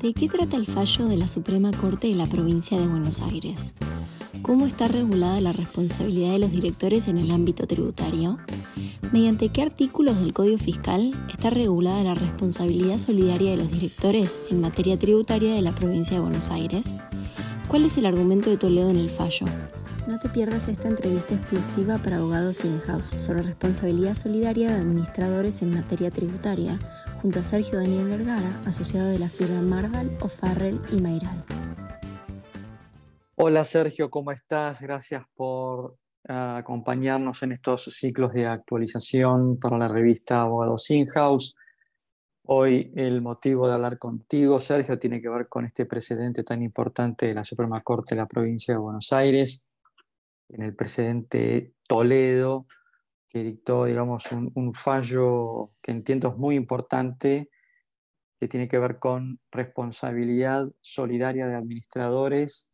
¿De qué trata el fallo de la Suprema Corte de la Provincia de Buenos Aires? ¿Cómo está regulada la responsabilidad de los directores en el ámbito tributario? ¿Mediante qué artículos del Código Fiscal está regulada la responsabilidad solidaria de los directores en materia tributaria de la provincia de Buenos Aires? ¿Cuál es el argumento de Toledo en el fallo? No te pierdas esta entrevista exclusiva para abogados in-house sobre responsabilidad solidaria de administradores en materia tributaria, junto a Sergio Daniel Vergara, asociado de la firma Marval, O'Farrell y Mayral. Hola Sergio, ¿cómo estás? Gracias por ah, acompañarnos en estos ciclos de actualización para la revista Abogados In-House. Hoy el motivo de hablar contigo, Sergio, tiene que ver con este precedente tan importante de la Suprema Corte de la provincia de Buenos Aires, en el precedente Toledo, que dictó, digamos, un, fallo que entiendo es muy importante, que tiene que ver con responsabilidad solidaria de administradores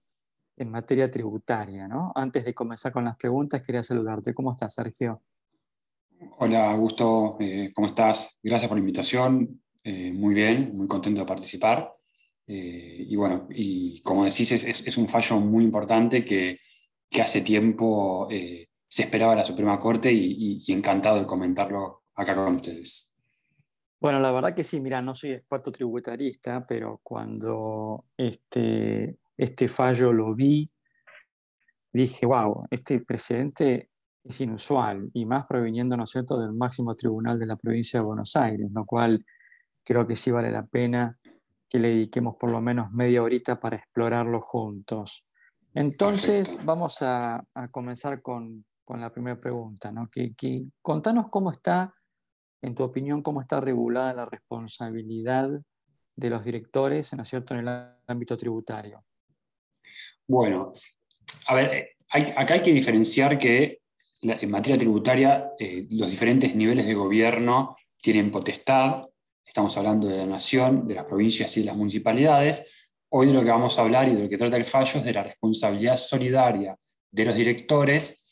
en materia tributaria. ¿no? Antes de comenzar con las preguntas, quería saludarte. ¿Cómo estás, Sergio? Hola, Augusto. Eh, ¿Cómo estás? Gracias por la invitación. Eh, muy bien, muy contento de participar. Eh, y bueno, y como decís, es un fallo muy importante que, hace tiempo se esperaba la Suprema Corte y, encantado de comentarlo acá con ustedes. Bueno, la verdad que sí, mira, no soy experto tributarista, pero cuando este, este fallo lo vi, dije, wow, este precedente es inusual y más proviniendo, ¿no es cierto?, del máximo tribunal de la provincia de Buenos Aires, lo cual creo que sí vale la pena que le dediquemos por lo menos media horita para explorarlo juntos. Entonces, vamos a, comenzar con, la primera pregunta. ¿no? Que, contanos cómo está, en tu opinión, cómo está regulada la responsabilidad de los directores ¿no es en el ámbito tributario. Bueno, a ver, eh, acá hay que diferenciar que en materia tributaria eh, los diferentes niveles de gobierno tienen potestad, estamos hablando de la nación, de las provincias y de las municipalidades, Hoy de lo que vamos a hablar y de lo que trata el fallo es de la responsabilidad solidaria de los directores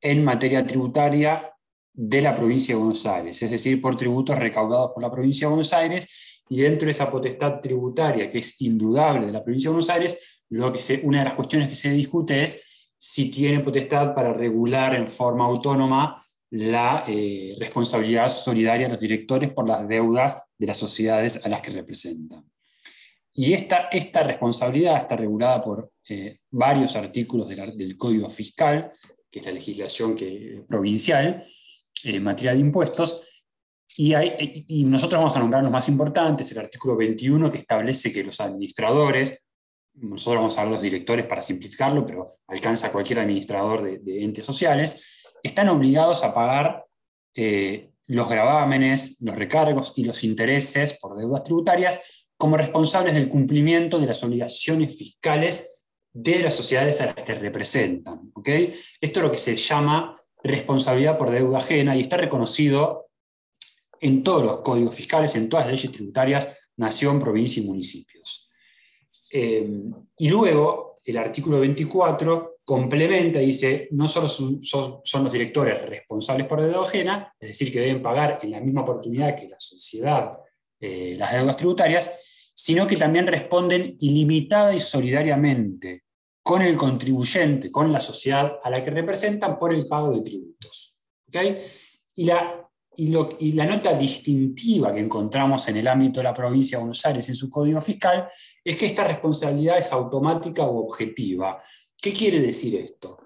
en materia tributaria de la provincia de Buenos Aires, es decir, por tributos recaudados por la provincia de Buenos Aires y dentro de esa potestad tributaria que es indudable de la provincia de Buenos Aires, lo que una de las cuestiones que se discute es si tiene potestad para regular en forma autónoma la eh, responsabilidad solidaria de los directores por las deudas de las sociedades a las que representan. Y esta, esta responsabilidad está regulada por eh, varios artículos del, Código Fiscal, que es la legislación que, provincial, eh, en materia de impuestos, y, hay, y, nosotros vamos a nombrar los más importantes, el artículo 21 que establece que los administradores, nosotros vamos a hablar los directores para simplificarlo, pero alcanza cualquier administrador de, entes sociales, están obligados a pagar eh, los gravámenes, los recargos y los intereses por deudas tributarias como responsables del cumplimiento de las obligaciones fiscales de las sociedades a las que representan. Esto es lo que se llama responsabilidad por deuda ajena y está reconocido en todos los códigos fiscales, en todas las leyes tributarias, nación, provincia y municipios. Eh, y luego, el artículo 24 complementa y dice, no solo son, los directores responsables por deuda ajena, es decir, que deben pagar en la misma oportunidad que la sociedad eh, las deudas tributarias, sino que también responden ilimitada y solidariamente con el contribuyente, con la sociedad a la que representan por el pago de tributos. Y, la, nota distintiva que encontramos en el ámbito de la provincia de Buenos Aires en su código fiscal es que esta responsabilidad es automática o objetiva. ¿Qué quiere decir esto?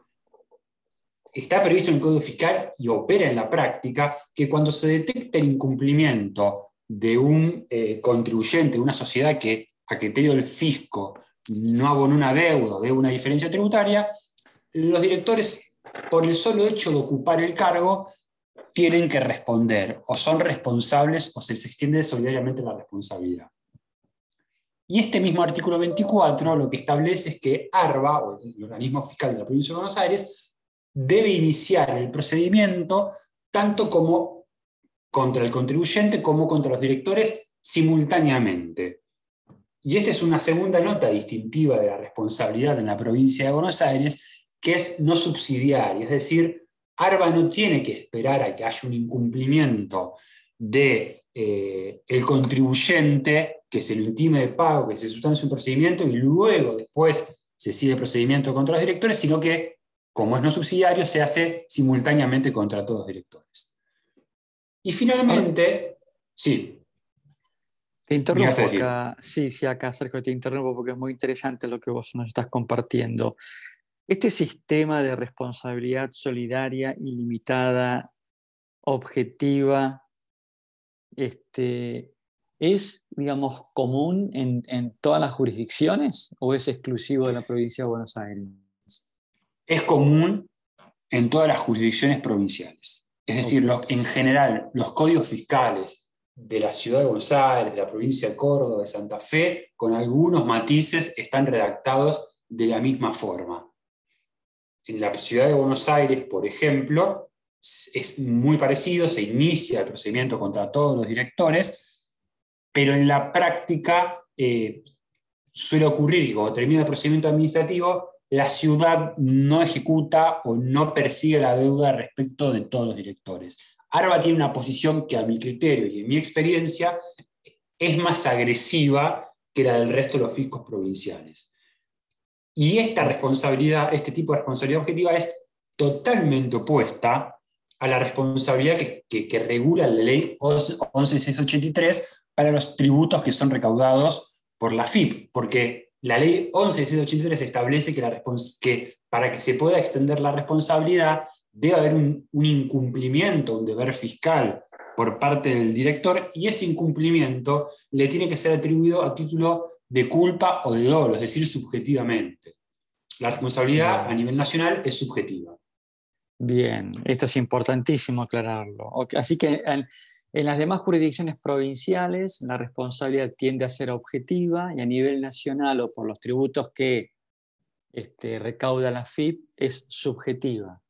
Está previsto en el Código Fiscal y opera en la práctica que cuando se detecta el incumplimiento de un eh, contribuyente, de una sociedad que a criterio del fisco no abonó una deuda, de una diferencia tributaria, los directores, por el solo hecho de ocupar el cargo, tienen que responder, o son responsables, o se extiende solidariamente la responsabilidad. Y este mismo artículo 24 lo que establece es que ARBA, el organismo fiscal de la provincia de Buenos Aires, debe iniciar el procedimiento tanto como contra el contribuyente como contra los directores simultáneamente. Y esta es una segunda nota distintiva de la responsabilidad en la provincia de Buenos Aires, que es no subsidiaria, es decir, ARBA no tiene que esperar a que haya un incumplimiento del de, eh, el contribuyente que se lo intime de pago, que se sustancie un procedimiento y luego después se sigue el procedimiento contra los directores, sino que, como es no subsidiario, se hace simultáneamente contra todos los directores. Y finalmente, sí. Te interrumpo acá. Sí, sí, acá Sergio te interrumpo porque es muy interesante lo que vos nos estás compartiendo. Este sistema de responsabilidad solidaria, ilimitada, objetiva, este, ¿es, digamos, común en, todas las jurisdicciones o es exclusivo de la provincia de Buenos Aires? Es común en todas las jurisdicciones provinciales. Es decir, en general, los códigos fiscales de la ciudad de Buenos Aires, de la provincia de Córdoba, de Santa Fe, con algunos matices, están redactados de la misma forma. En la ciudad de Buenos Aires, por ejemplo, es muy parecido, se inicia el procedimiento contra todos los directores, pero en la práctica eh, suele ocurrir que cuando termina el procedimiento administrativo, la ciudad no ejecuta o no persigue la deuda respecto de todos los directores. Arba tiene una posición que a mi criterio y en mi experiencia es más agresiva que la del resto de los fiscos provinciales. Y esta responsabilidad, este tipo de responsabilidad objetiva es totalmente opuesta a la responsabilidad que, regula la ley 11683 para los tributos que son recaudados por la FIP, porque la ley 11683 establece que, la que para que se pueda extender la responsabilidad debe haber un, un incumplimiento, un deber fiscal por parte del director, y ese incumplimiento le tiene que ser atribuido a título de culpa o de dolo, es decir, subjetivamente. La responsabilidad a nivel nacional es subjetiva. Bien, esto es importantísimo aclararlo. Así que en, las demás jurisdicciones provinciales la responsabilidad tiende a ser objetiva y a nivel nacional o por los tributos que este, recauda la FIP es subjetiva.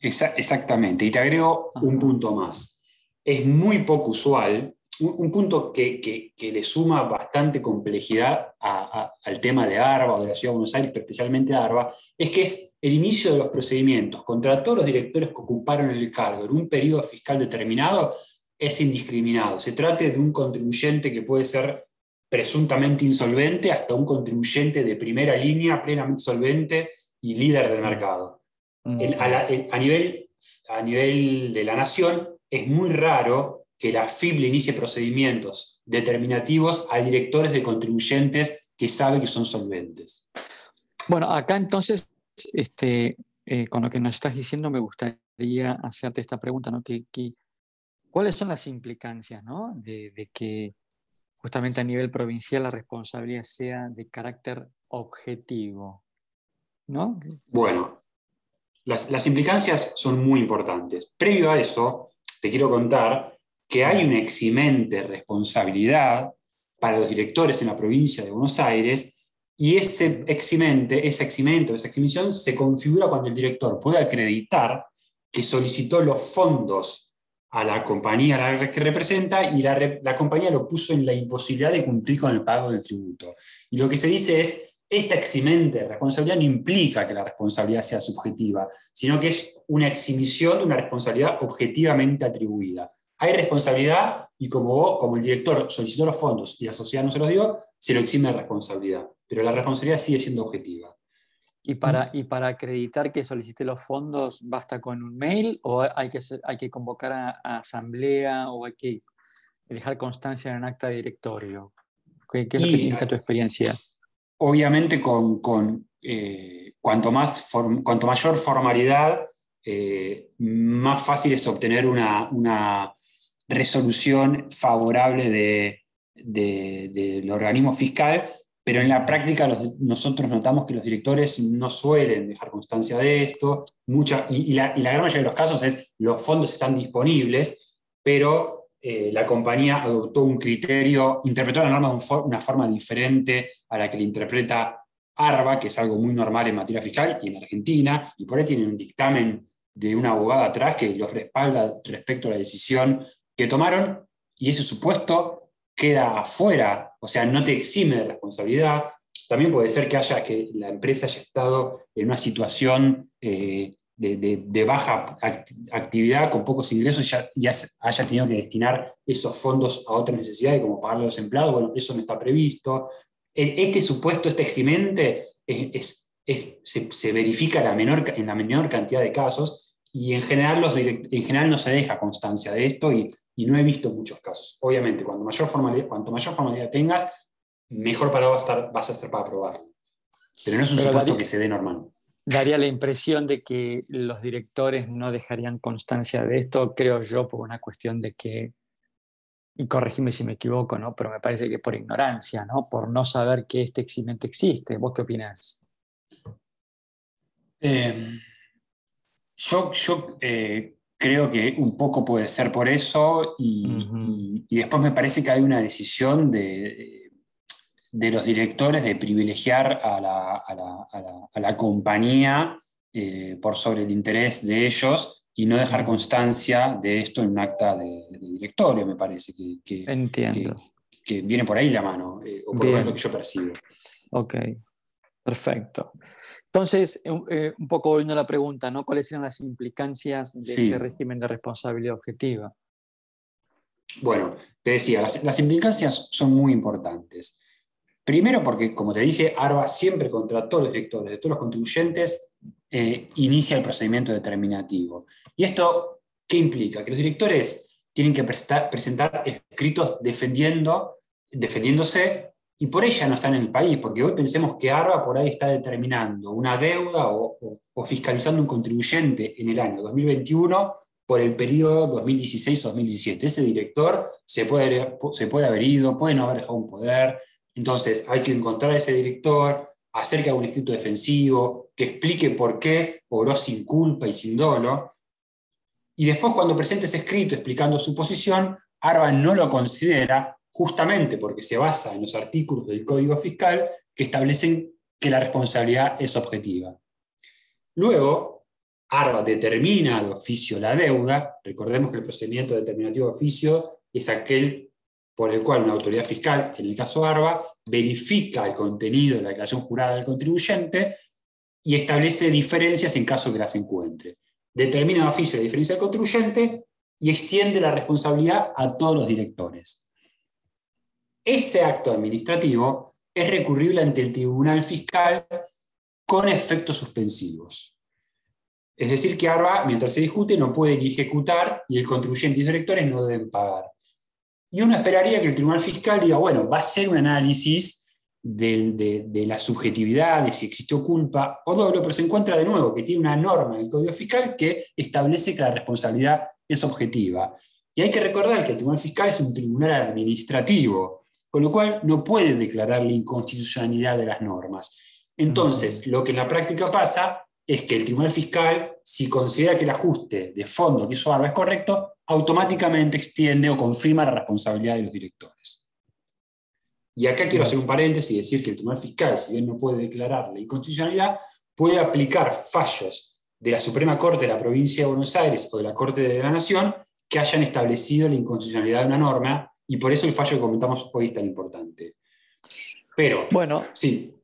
Exactamente. Y te agrego un punto más. Es muy poco usual un, punto que, le suma bastante complejidad al tema de ARBA o de la Ciudad de Buenos Aires, pero especialmente a ARBA, es que es el inicio de los procedimientos contra todos los directores que ocuparon el cargo en un periodo fiscal determinado es indiscriminado. Se trate de un contribuyente que puede ser presuntamente insolvente hasta un contribuyente de primera línea, plenamente solvente y líder del mercado. A, nivel, a nivel de la nación es muy raro que la FIB le inicie procedimientos determinativos a directores de contribuyentes que sabe que son solventes. Bueno, acá entonces, este, eh, con lo que nos estás diciendo, me gustaría hacerte esta pregunta, ¿no? cuáles son las implicancias de, que justamente a nivel provincial la responsabilidad sea de carácter objetivo? ¿no? Bueno, las, implicancias son muy importantes. Previo a eso, te quiero contar que hay una eximente responsabilidad para los directores en la provincia de Buenos Aires y ese eximente, ese esa exhibición se configura cuando el director puede acreditar que solicitó los fondos a la compañía que representa y la, compañía lo puso en la imposibilidad de cumplir con el pago del tributo. Y lo que se dice es, esta eximente responsabilidad no implica que la responsabilidad sea subjetiva, sino que es una exhibición de una responsabilidad objetivamente atribuida hay responsabilidad y como, como el director solicitó los fondos y la sociedad no se los dio, se lo exime de responsabilidad. Pero la responsabilidad sigue siendo objetiva. ¿Y para, y para acreditar que solicité los fondos, basta con un mail o hay que, hay que convocar a, asamblea o hay que dejar constancia en un acta de directorio? ¿Qué, qué es tu experiencia? Obviamente, con, eh, cuanto, más cuanto mayor formalidad, eh, más fácil es obtener una, resolución favorable de, del organismo fiscal, pero en la práctica nosotros notamos que los directores no suelen dejar constancia de esto, mucha, y, la, gran mayoría de los casos es los fondos están disponibles, pero eh, la compañía adoptó un criterio, interpretó la norma de una forma diferente a la que le interpreta ARBA, que es algo muy normal en materia fiscal y en Argentina, y por ahí tienen un dictamen de una abogada atrás que los respalda respecto a la decisión que tomaron y ese supuesto queda afuera, o sea, no te exime de responsabilidad. También puede ser que, haya, que la empresa haya estado en una situación eh, de, baja actividad, con pocos ingresos, ya, ya, haya tenido que destinar esos fondos a otras necesidades, como pagarle a los empleados, bueno, eso no está previsto. Este supuesto, este eximente, es, se, verifica la menor, en la menor cantidad de casos y en general, los en general no se deja constancia de esto y, y no he visto muchos casos. Obviamente, cuanto mayor formalidad, cuanto mayor formalidad tengas, mejor parado vas a estar, vas a estar para probarlo. Pero no es un supuesto que se dé normal daría la impresión de que los directores no dejarían constancia de esto, creo yo, por una cuestión de que, y corregime si me equivoco, ¿no? pero me parece que por ignorancia, ¿no? por no saber que este eximente existe. ¿Vos qué opinas? Eh, yo, yo eh, creo que un poco puede ser por eso y, y, después me parece que hay una decisión de de los directores de privilegiar a la, compañía eh, por sobre el interés de ellos y no dejar constancia de esto en un acta de, directorio, me parece que, Entiendo. Que, viene por ahí la mano, eh, o por lo menos lo que yo percibo. Ok, perfecto. Entonces, eh, un poco volviendo a la pregunta, ¿no? ¿Cuáles eran las implicancias de este régimen de responsabilidad objetiva? Bueno, te decía, las, las implicancias son muy importantes. Primero porque, como te dije, ARBA siempre contra todos los directores de todos los contribuyentes eh, inicia el procedimiento determinativo. ¿Y esto qué implica? Que los directores tienen que presentar escritos defendiendo, defendiéndose y por ella no están en el país, porque hoy pensemos que ARBA por ahí está determinando una deuda o, fiscalizando un contribuyente en el año 2021 por el periodo 2016-2017. Ese director se puede, se puede haber ido, puede no haber dejado un poder, entonces hay que encontrar a ese director, hacer que haga un escrito defensivo, que explique por qué obró sin culpa y sin dolo. Y después cuando presente ese escrito explicando su posición, ARBA no lo considera justamente porque se basa en los artículos del Código Fiscal que establecen que la responsabilidad es objetiva. Luego, ARBA determina de oficio la deuda. Recordemos que el procedimiento determinativo de oficio es aquel por el cual una autoridad fiscal, en el caso ARBA, verifica el contenido de la declaración jurada del contribuyente y establece diferencias en caso que las encuentre. Determina de oficio la diferencia del contribuyente y extiende la responsabilidad a todos los directores. Ese acto administrativo es recurrible ante el Tribunal Fiscal con efectos suspensivos. Es decir, que ARBA, mientras se discute, no puede ni ejecutar y el contribuyente y los directores no deben pagar. Y uno esperaría que el Tribunal Fiscal diga, bueno, va a ser un análisis de, la subjetividad, de si existió culpa o no, pero se encuentra de nuevo que tiene una norma en el Código Fiscal que establece que la responsabilidad es objetiva. Y hay que recordar que el Tribunal Fiscal es un tribunal administrativo, con lo cual no puede declarar la inconstitucionalidad de las normas. Entonces, lo que en la práctica pasa es que el Tribunal Fiscal, si considera que el ajuste de fondo que hizo Barba es correcto, automáticamente extiende o confirma la responsabilidad de los directores. Y acá quiero hacer un paréntesis y decir que el Tribunal Fiscal, si bien no puede declarar la inconstitucionalidad, puede aplicar fallos de la Suprema Corte de la Provincia de Buenos Aires o de la Corte de la Nación que hayan establecido la inconstitucionalidad de una norma, y por eso el fallo que comentamos hoy es tan importante. Pero, bueno, sí.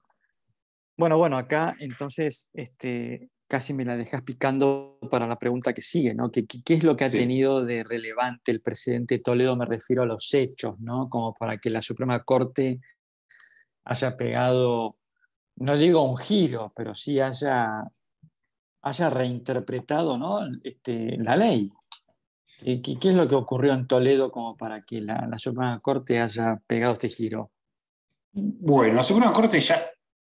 Bueno, bueno, acá entonces este, casi me la dejas picando para la pregunta que sigue, ¿no? ¿Qué, qué es lo que ha tenido de relevante el presidente Toledo? Me refiero a los hechos, ¿no? Como para que la Suprema Corte haya pegado, no digo un giro, pero sí haya, haya reinterpretado ¿no? este, la ley. ¿Qué, ¿Qué, es lo que ocurrió en Toledo como para que la, la Suprema Corte haya pegado este giro? Bueno, la Suprema Corte ya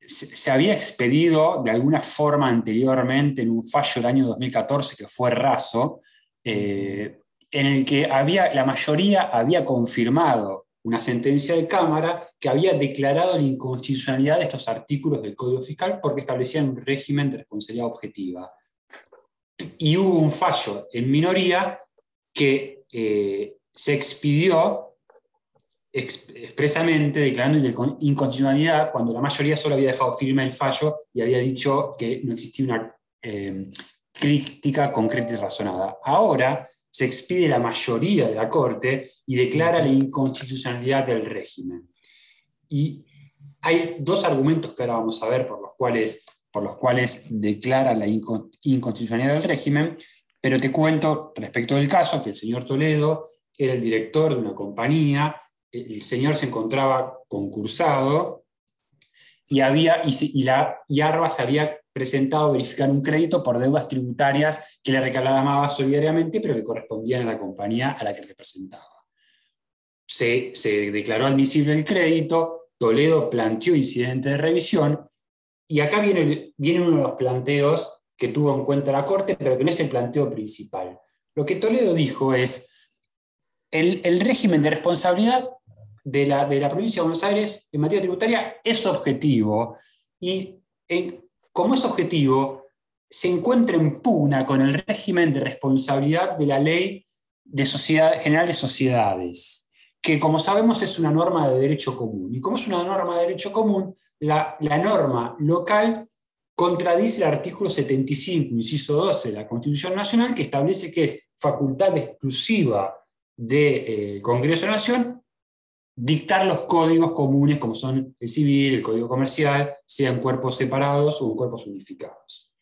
se había expedido de alguna forma anteriormente en un fallo del año 2014 que fue raso, eh, en el que había, la mayoría había confirmado una sentencia de Cámara que había declarado la inconstitucionalidad de estos artículos del Código Fiscal porque establecían un régimen de responsabilidad objetiva. Y hubo un fallo en minoría que eh, se expidió expresamente declarando inconstitucionalidad cuando la mayoría solo había dejado firme el fallo y había dicho que no existía una eh, crítica concreta y razonada. Ahora se expide la mayoría de la Corte y declara la inconstitucionalidad del régimen. Y hay dos argumentos que ahora vamos a ver por los cuales por los cuales declara la inconstitucionalidad del régimen, pero te cuento respecto del caso que el señor Toledo era el director de una compañía, el señor se encontraba concursado y, había, y, la, y Arbas había presentado verificar un crédito por deudas tributarias que le reclamaba solidariamente, pero que correspondían a la compañía a la que representaba. Se, se declaró admisible el crédito, Toledo planteó incidente de revisión, y acá viene, viene uno de los planteos que tuvo en cuenta la Corte, pero que no es el planteo principal. Lo que Toledo dijo es, el, el régimen de responsabilidad de la, de la, provincia de Buenos Aires en materia tributaria es objetivo y como es objetivo, se encuentra en pugna con el régimen de responsabilidad de la Ley de Sociedad, General de Sociedades, que como sabemos es una norma de derecho común. Y como es una norma de derecho común, la, la norma local contradice el artículo 75, inciso 12 de la Constitución Nacional, que establece que es facultad exclusiva del eh, Congreso de Nación dictar los códigos comunes como son el civil, el código comercial, sean cuerpos separados o cuerpos unificados.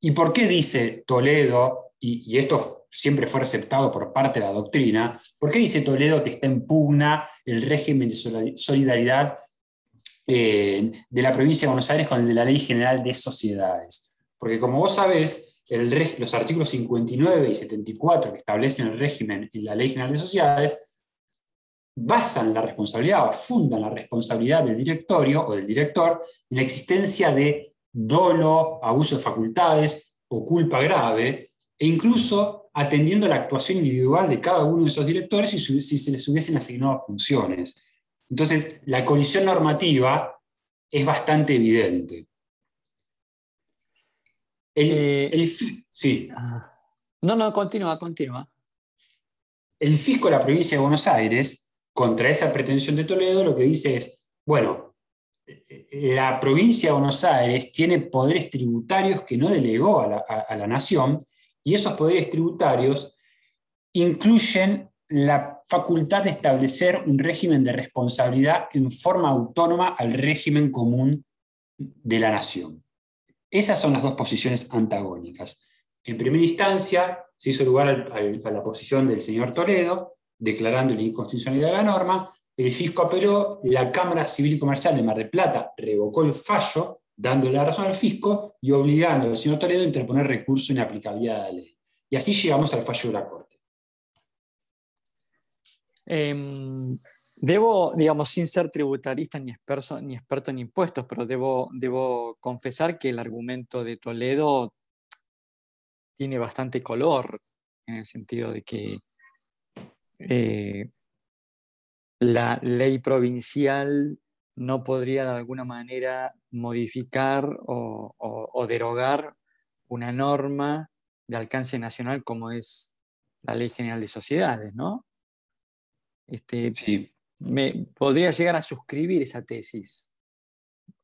¿Y por qué dice Toledo, y, esto siempre fue aceptado por parte de la doctrina, por qué dice Toledo que está en pugna el régimen de solidaridad eh, de la provincia de Buenos Aires con el de la Ley General de Sociedades? Porque como vos sabés, los artículos 59 y 74 que establecen el régimen en la Ley General de Sociedades basan la responsabilidad fundan la responsabilidad del directorio o del director en la existencia de dolo, abuso de facultades o culpa grave, e incluso atendiendo la actuación individual de cada uno de esos directores si, si se les hubiesen asignado funciones. Entonces, la colisión normativa es bastante evidente. Eh, sí. Ah. No, no, continúa, continúa. El fisco de la provincia de Buenos Aires contra esa pretensión de Toledo, lo que dice es, bueno, la provincia de Buenos Aires tiene poderes tributarios que no delegó a la, nación, y esos poderes tributarios incluyen la facultad de establecer un régimen de responsabilidad en forma autónoma al régimen común de la nación. Esas son las dos posiciones antagónicas. En primera instancia, se hizo lugar a la posición del señor Toledo, declarando la inconstitucionalidad de la norma, el fisco apeló, la Cámara Civil y Comercial de Mar del Plata revocó el fallo, dándole la razón al fisco y obligando al señor Toledo a interponer recurso en aplicabilidad de la ley. Y así llegamos al fallo de la Corte. Em, debo, digamos, sin ser tributarista ni experto, en impuestos, pero debo confesar que el argumento de Toledo tiene bastante color, en el sentido de que eh, la ley provincial no podría de alguna manera modificar o, derogar una norma de alcance nacional como es la Ley General de Sociedades, ¿no? Este, sí. Me, podría llegar a suscribir esa tesis.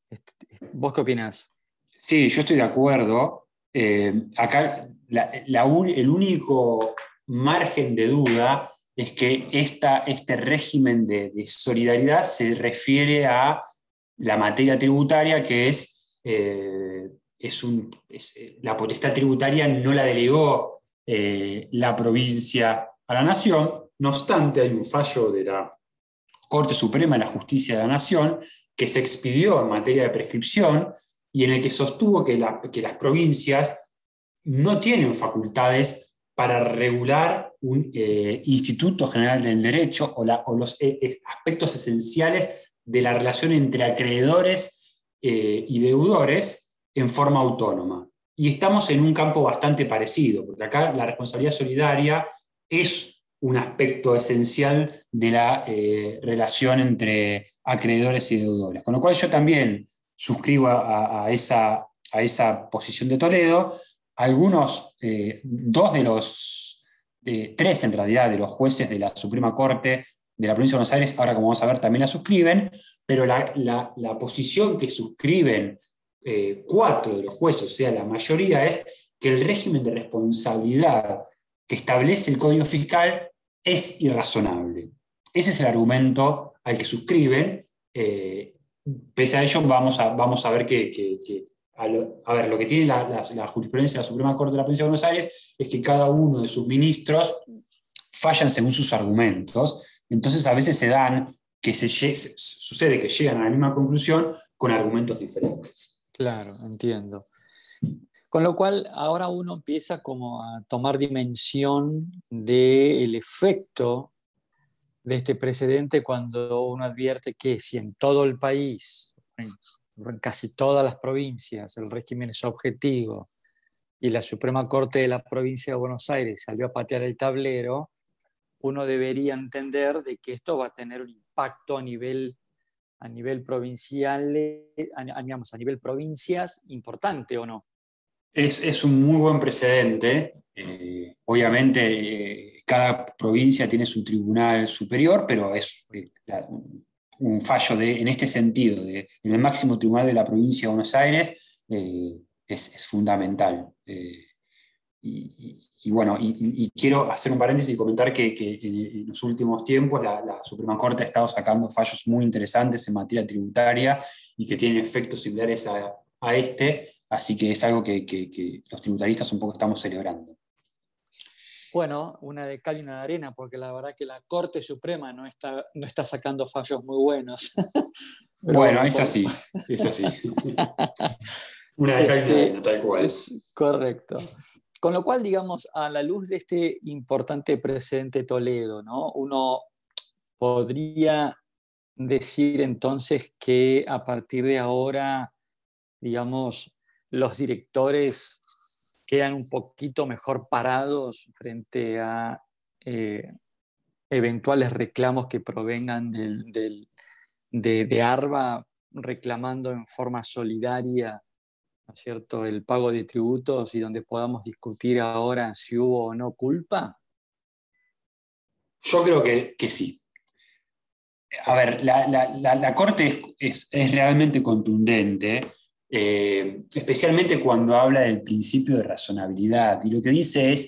Este, ¿Vos qué opinás? Sí, yo estoy de acuerdo. Eh, acá el único margen de duda es que esta, este régimen de, solidaridad se refiere a la materia tributaria que es, eh, es, un, eh, la potestad tributaria no la delegó eh, la provincia a la nación, no obstante hay un fallo de la Corte Suprema de la Justicia de la Nación que se expidió en materia de prescripción y en el que sostuvo que, que las provincias no tienen facultades para regular un eh, Instituto General del Derecho o, los eh, eh, aspectos esenciales de la relación entre acreedores y deudores en forma autónoma. Y estamos en un campo bastante parecido, porque acá la responsabilidad solidaria es un aspecto esencial de la relación entre acreedores y deudores. Con lo cual yo también suscribo a, esa, a esa posición de Toledo, algunos, eh, dos de los, tres en realidad, de los jueces de la Suprema Corte de la provincia de Buenos Aires, ahora como vamos a ver, también la suscriben, pero la, posición que suscriben eh, cuatro de los jueces, o sea, la mayoría, es que el régimen de responsabilidad que establece el Código Fiscal es irrazonable. Ese es el argumento al que suscriben. Eh, pese a ello, vamos a, vamos a ver que, a, ver, lo que tiene la, jurisprudencia de la Suprema Corte de la Provincia de Buenos Aires es que cada uno de sus ministros fallan según sus argumentos, entonces a veces se dan que se, sucede que llegan a la misma conclusión con argumentos diferentes. Claro, entiendo. Con lo cual, ahora uno empieza como a tomar dimensión del efecto de este precedente cuando uno advierte que si en todo el país, casi todas las provincias, el régimen es objetivo y la Suprema Corte de la provincia de Buenos Aires salió a patear el tablero, uno debería entender de que esto va a tener un impacto a nivel, a nivel provincial, a, digamos, a nivel provincias importante o no. Es, un muy buen precedente. Eh, obviamente, cada provincia tiene su tribunal superior, pero es eh, un fallo de, en este sentido, en el máximo tribunal de la provincia de Buenos Aires, eh, es, fundamental. Y, bueno, y, quiero hacer un paréntesis y comentar que, en, los últimos tiempos la, Suprema Corte ha estado sacando fallos muy interesantes en materia tributaria y que tienen efectos similares a, a este. Así que es algo que, los tributaristas un poco estamos celebrando. Bueno, una de cal y una de arena, porque la verdad que la Corte Suprema no está, no está sacando fallos muy buenos. bueno, es así, es así. una de cal y una de arena, tal cual. Es correcto. Con lo cual, digamos, a la luz de este importante presente Toledo, ¿no? uno podría decir entonces que a partir de ahora, digamos, los directores quedan un poquito mejor parados frente a eh, eventuales reclamos que provengan de, de, ARBA reclamando en forma solidaria ¿no es cierto? el pago de tributos y donde podamos discutir ahora si hubo o no culpa? Yo creo que, sí. A ver, la, Corte es, es, realmente contundente eh, especialmente cuando habla del principio de razonabilidad. Y lo que dice es,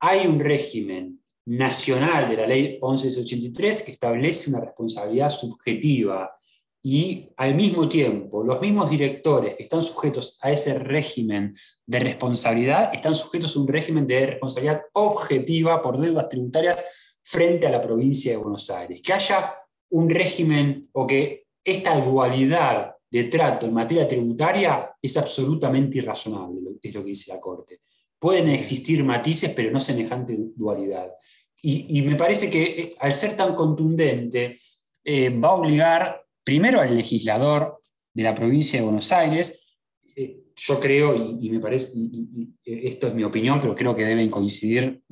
hay un régimen nacional de la ley 1183 que establece una responsabilidad subjetiva y al mismo tiempo los mismos directores que están sujetos a ese régimen de responsabilidad están sujetos a un régimen de responsabilidad objetiva por deudas tributarias frente a la provincia de Buenos Aires. Que haya un régimen o que esta dualidad de trato en materia tributaria es absolutamente irrazonable, es lo que dice la Corte. Pueden existir matices, pero no semejante dualidad. Y, me parece que eh, al ser tan contundente, eh, va a obligar primero al legislador de la provincia de Buenos Aires, eh, yo creo, y, me parece, esto es mi opinión, pero creo que deben coincidir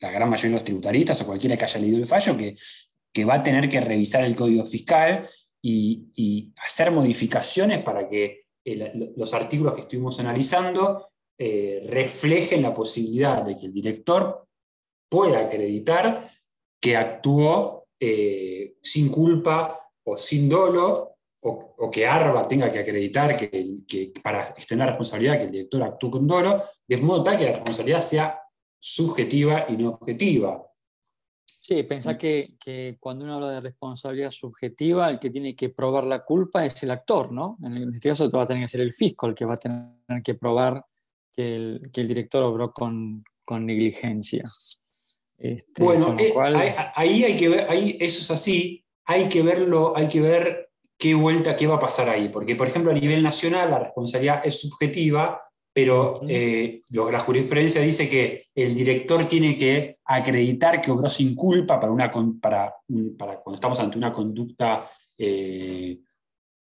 la gran mayoría de los tributaristas o cualquiera que haya leído el fallo, que, que va a tener que revisar el código fiscal y, hacer modificaciones para que los artículos que estuvimos analizando eh, reflejen la posibilidad de que el director pueda acreditar que actuó eh, sin culpa o sin dolo, o, que ARBA tenga que acreditar que, para extender responsabilidad que el director actuó con dolo, de modo tal que la responsabilidad sea subjetiva y no objetiva. Sí, pensá que, que, cuando uno habla de responsabilidad subjetiva, el que tiene que probar la culpa es el actor, ¿no? En este caso va a tener que ser el fisco el que va a tener que probar que el, que el director obró con, con negligencia. Este, bueno, eh, ahí, hay que ver, ahí eso es así, hay que verlo, hay que ver qué vuelta, qué va a pasar ahí, porque por ejemplo a nivel nacional la responsabilidad es subjetiva, pero eh, la jurisprudencia dice que el director tiene que acreditar que obró sin culpa para, una, para, para cuando estamos ante una conducta eh,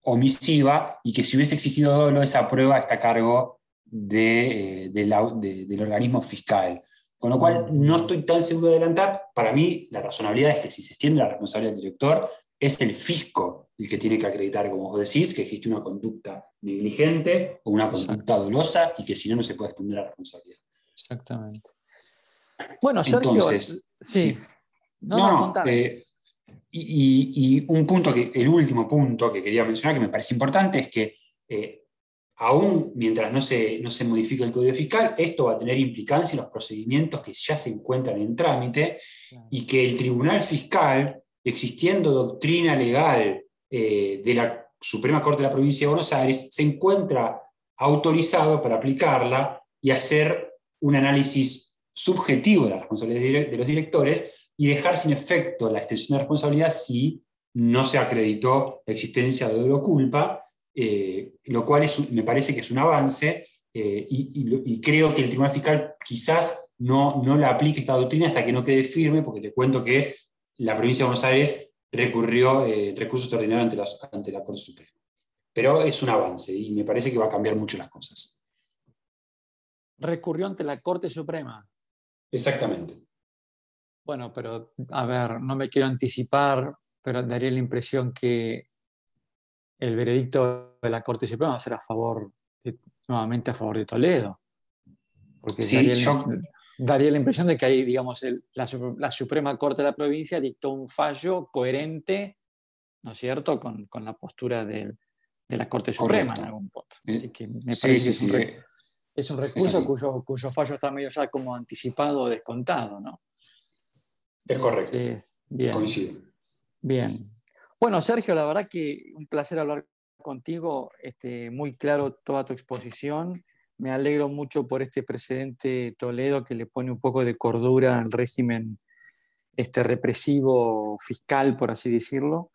omisiva y que si hubiese existido dolo, esa prueba está a cargo de, eh, del organismo fiscal. Con lo cual, no estoy tan seguro de adelantar. Para mí, la razonabilidad es que si se extiende la responsabilidad del director, es el fisco el que tiene que acreditar, como vos decís, que existe una conducta negligente o una conducta dolosa y que si no, no se puede extender la responsabilidad. Exactamente. Bueno, Sergio, sí. No, no, eh, y, un punto, que, el último punto que quería mencionar que me parece importante es que eh, aún mientras no se, no se modifique el código fiscal, esto va a tener implicancia en los procedimientos que ya se encuentran en trámite y que el tribunal fiscal existiendo doctrina legal eh, de la Suprema Corte de la Provincia de Buenos Aires se encuentra autorizado para aplicarla y hacer un análisis subjetivo de la responsabilidad de los directores y dejar sin efecto la extensión de responsabilidad si no se acreditó la existencia de doble culpa, eh, lo cual me parece que es un avance eh, y, creo que el Tribunal Fiscal quizás no, no la aplique esta doctrina hasta que no quede firme, porque te cuento que la provincia de Buenos Aires recurrió eh, recurso extraordinario ante la, ante la Corte Suprema. Pero es un avance y me parece que va a cambiar mucho las cosas. Recurrió ante la Corte Suprema. Exactamente. Bueno, pero a ver, no me quiero anticipar, pero daría la impresión que el veredicto de la Corte Suprema va a ser a favor, nuevamente a favor de Toledo. Porque sí, daría, la impresión de que ahí, digamos, la, Suprema Corte de la provincia dictó un fallo coherente, ¿no es cierto?, con, la postura de la Corte Suprema en algún punto. Así que me parece que es, un, es, un, recurso cuyo, cuyo, fallo está medio ya como anticipado o descontado, ¿no? Es correcto. Eh, bien. Coincido. Bien. Bueno, Sergio, la verdad que un placer hablar contigo, este, muy claro toda tu exposición. Me alegro mucho por este precedente Toledo que le pone un poco de cordura al régimen este, represivo fiscal, por así decirlo.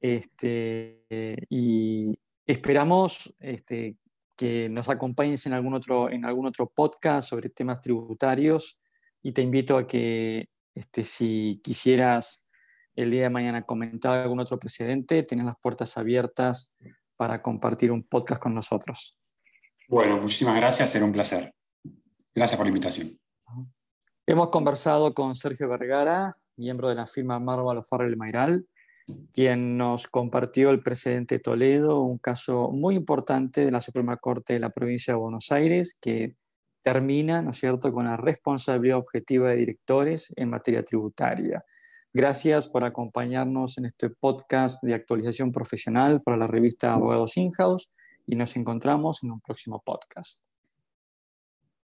Este, y esperamos este, que nos acompañes en algún, otro, en algún otro podcast sobre temas tributarios y te invito a que este, si quisieras el día de mañana comentar algún otro precedente, tienes las puertas abiertas para compartir un podcast con nosotros. Bueno, muchísimas gracias, será un placer. Gracias por la invitación. Hemos conversado con Sergio Vergara, miembro de la firma Marval Farrell Mayral, quien nos compartió el precedente Toledo, un caso muy importante de la Suprema Corte de la provincia de Buenos Aires, que termina, ¿no es cierto?, con la responsabilidad objetiva de directores en materia tributaria. Gracias por acompañarnos en este podcast de actualización profesional para la revista Abogados In-House y nos encontramos en un próximo podcast.